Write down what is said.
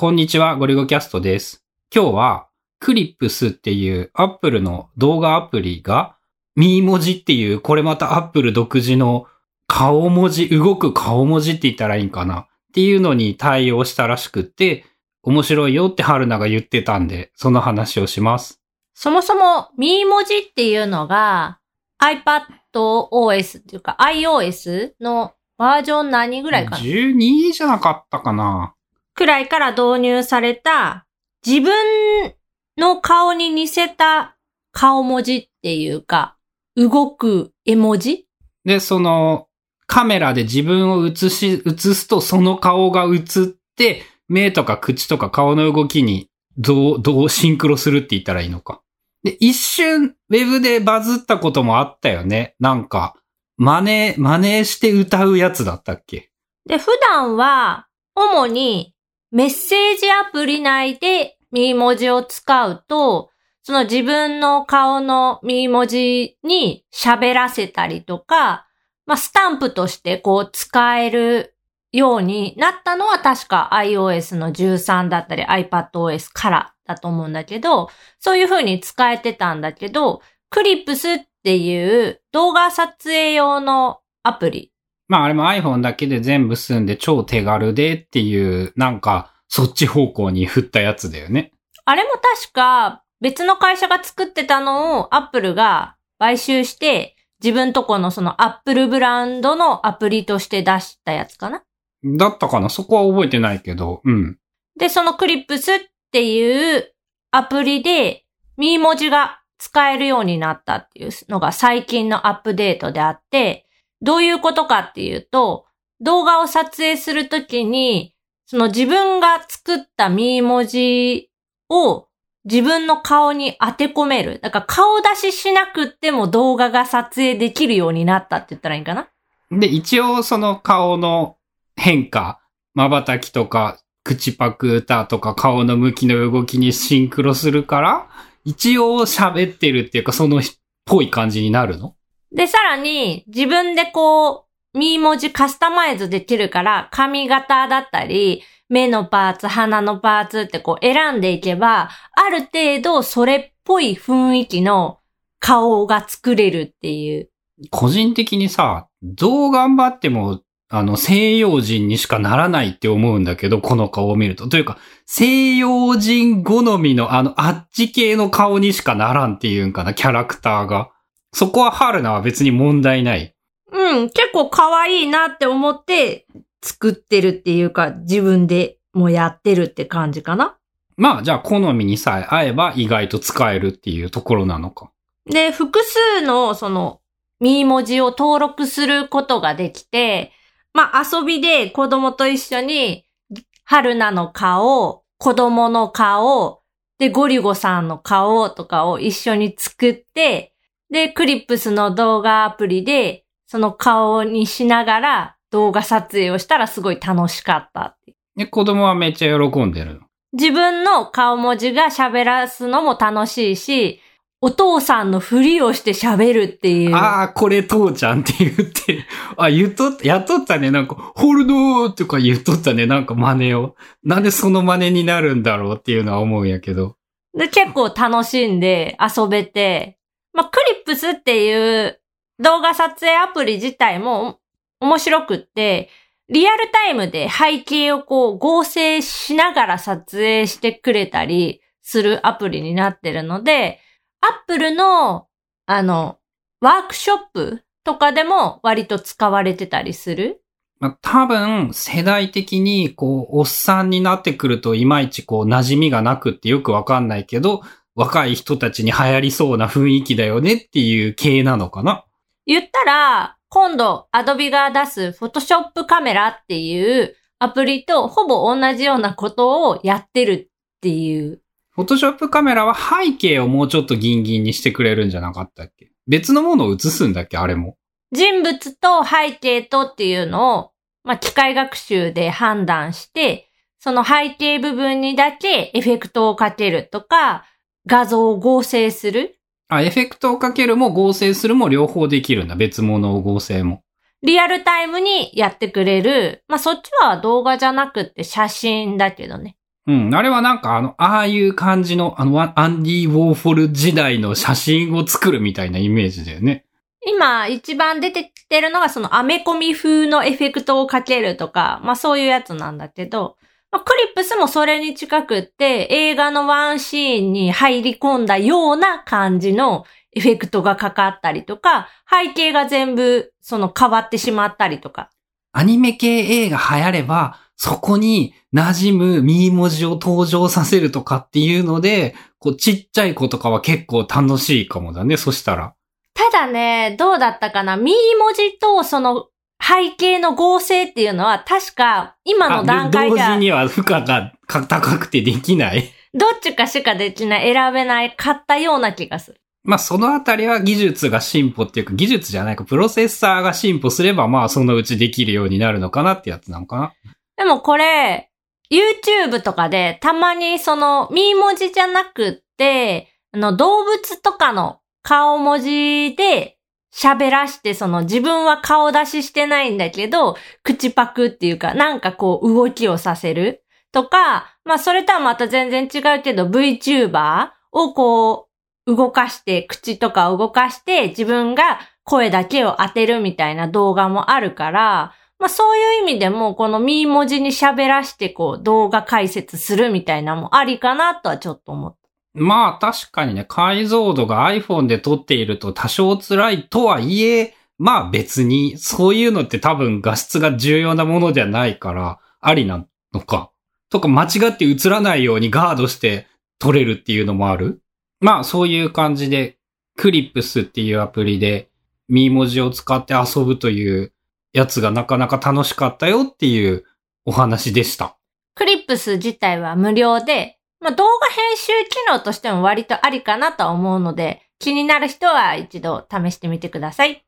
こんにちは、ゴリゴキャストです。今日は、クリップスっていうアップルの動画アプリが、ミー文字っていう、これまたアップル独自の顔文字、動く顔文字って言ったらいいんかなっていうのに対応したらしくって、面白いよって春菜が言ってたんで、その話をします。そもそも、ミー文字っていうのが、iPadOS っていうか iOS のバージョン何ぐらいかな？12じゃなかったかなくらいから導入された、自分の顔に似せた顔文字っていうか、動く絵文字？で、その、カメラで自分を映し、映すとその顔が映って、目とか口とか顔の動きにどう、どうシンクロするって言ったらいいのか。で、一瞬、ウェブでバズったこともあったよね。なんか、真似、真似して歌うやつだったっけ？で、普段は、主にメッセージアプリ内でミー文字を使うと、その自分の顔のミー文字に喋らせたりとか、まあ、スタンプとしてこう使えるようになったのは確か iOS の13だったり iPadOS からだと思うんだけど、そういう風に使えてたんだけど、クリップスっていう動画撮影用のアプリまああれも iPhone だけで全部済んで超手軽でっていう、なんか、そっち方向に振ったやつだよね。あれも確か別の会社が作ってたのをアップルが買収して自分とこのそのアップルブランドのアプリとして出したやつかな。だったかな？そこは覚えてないけど、うん。で、そのクリップスっていうアプリでミー文字が使えるようになったっていうのが最近のアップデートであって、どういうことかっていうと、動画を撮影するときに、その自分が作ったミー文字を自分の顔に当て込める。だから顔出ししなくても動画が撮影できるようになったって言ったらいいんかな？で、一応その顔の変化、瞬きとか、口パク歌とか顔の向きの動きにシンクロするから、一応喋ってるっていうか、そのっぽい感じになるの？で、さらに自分でこう、ミー文字カスタマイズできるから、髪型だったり、目のパーツ、鼻のパーツってこう選んでいけば、ある程度それっぽい雰囲気の顔が作れるっていう。個人的にさ、どう頑張っても、あの、西洋人にしかならないって思うんだけど、この顔を見ると。というか、西洋人好みのあの、あっち系の顔にしかならんっていうんかな、キャラクターが。そこは春菜は別に問題ない。うん、結構可愛いなって思って作ってるっていうか、自分でもうやってるって感じかな。まあ、じゃあ、好みにさえ合えば意外と使えるっていうところなのか。で、複数のその、ミー文字を登録することができて、まあ遊びで子供と一緒に、春菜の顔、子供の顔、で、ゴリゴさんの顔とかを一緒に作って、で、クリップスの動画アプリで、その顔にしながら動画撮影をしたらすごい楽しかったって。で、子供はめっちゃ喜んでるの？自分の顔文字が喋らすのも楽しいし、お父さんのふりをして喋るっていう。ああ、これ父ちゃんって言って、あ、言っとった、やっとったね。なんか、ホルドーとか言っとったね。なんか真似を。なんでその真似になるんだろうっていうのは思うんやけど。で、結構楽しんで遊べて、プスっていう動画撮影アプリ自体も面白くって、リアルタイムで背景をこう合成しながら撮影してくれたりするアプリになってるので、アップルの、あの、ワークショップとかでも割と使われてたりする。ま、多分、世代的に、こう、おっさんになってくると、いまいちこう、馴染みがなくってよくわかんないけど、若い人たちに流行りそうな雰囲気だよねっていう系なのかな？言ったら、今度、アドビが出す Photoshop カメラっていうアプリとほぼ同じようなことをやってるっていう。フォトショップカメラは背景をもうちょっとギンギンにしてくれるんじゃなかったっけ？別のものを映すんだっけ？あれも。人物と背景とっていうのを、まあ、機械学習で判断して、その背景部分にだけエフェクトをかけるとか、画像を合成する。あ、エフェクトをかけるも合成するも両方できるんだ。別物を合成も。リアルタイムにやってくれる。まあ、そっちは動画じゃなくって写真だけどね。ううん。あれはなんかあの、ああいう感じの、あの、アンディ・ウォーホル時代の写真を作るみたいなイメージだよね。今一番出てきてるのがそのアメコミ風のエフェクトをかけるとか、まあそういうやつなんだけど、まあクリップスもそれに近くって映画のワンシーンに入り込んだような感じのエフェクトがかかったりとか、背景が全部その変わってしまったりとか。アニメ系映画流行れば、そこに馴染むミー文字を登場させるとかっていうので、こうちっちゃい子とかは結構楽しいかもだね、そしたら。ただね、どうだったかなミー文字とその背景の合成っていうのは確か今の段階同では時には負荷が高くてできない。どっちかしかできない、選べない、買ったような気がする。まあそのあたりは技術が進歩っていうか、技術じゃないか、プロセッサーが進歩すれば、まあそのうちできるようになるのかなってやつなのかな。でもこれ、YouTube とかでたまにその、ミー文字じゃなくって、あの、動物とかの顔文字で喋らして、その自分は顔出ししてないんだけど、口パクっていうか、なんかこう動きをさせるとか、まあそれとはまた全然違うけど、VTuber をこう、動かして、口とか動かして、自分が声だけを当てるみたいな動画もあるから、まあそういう意味でも、このミー文字に喋らして、こう、動画解説するみたいなのもありかなとはちょっと思った。まあ確かにね、解像度が iPhone で撮っていると多少辛いとはいえ、まあ別に、そういうのって多分画質が重要なものじゃないから、ありなのか。とか間違って映らないようにガードして撮れるっていうのもあるまあそういう感じで、クリップスっていうアプリで、ミー文字を使って遊ぶというやつがなかなか楽しかったよっていうお話でした。クリップス自体は無料で、まあ動画編集機能としても割とありかなとは思うので、気になる人は一度試してみてください。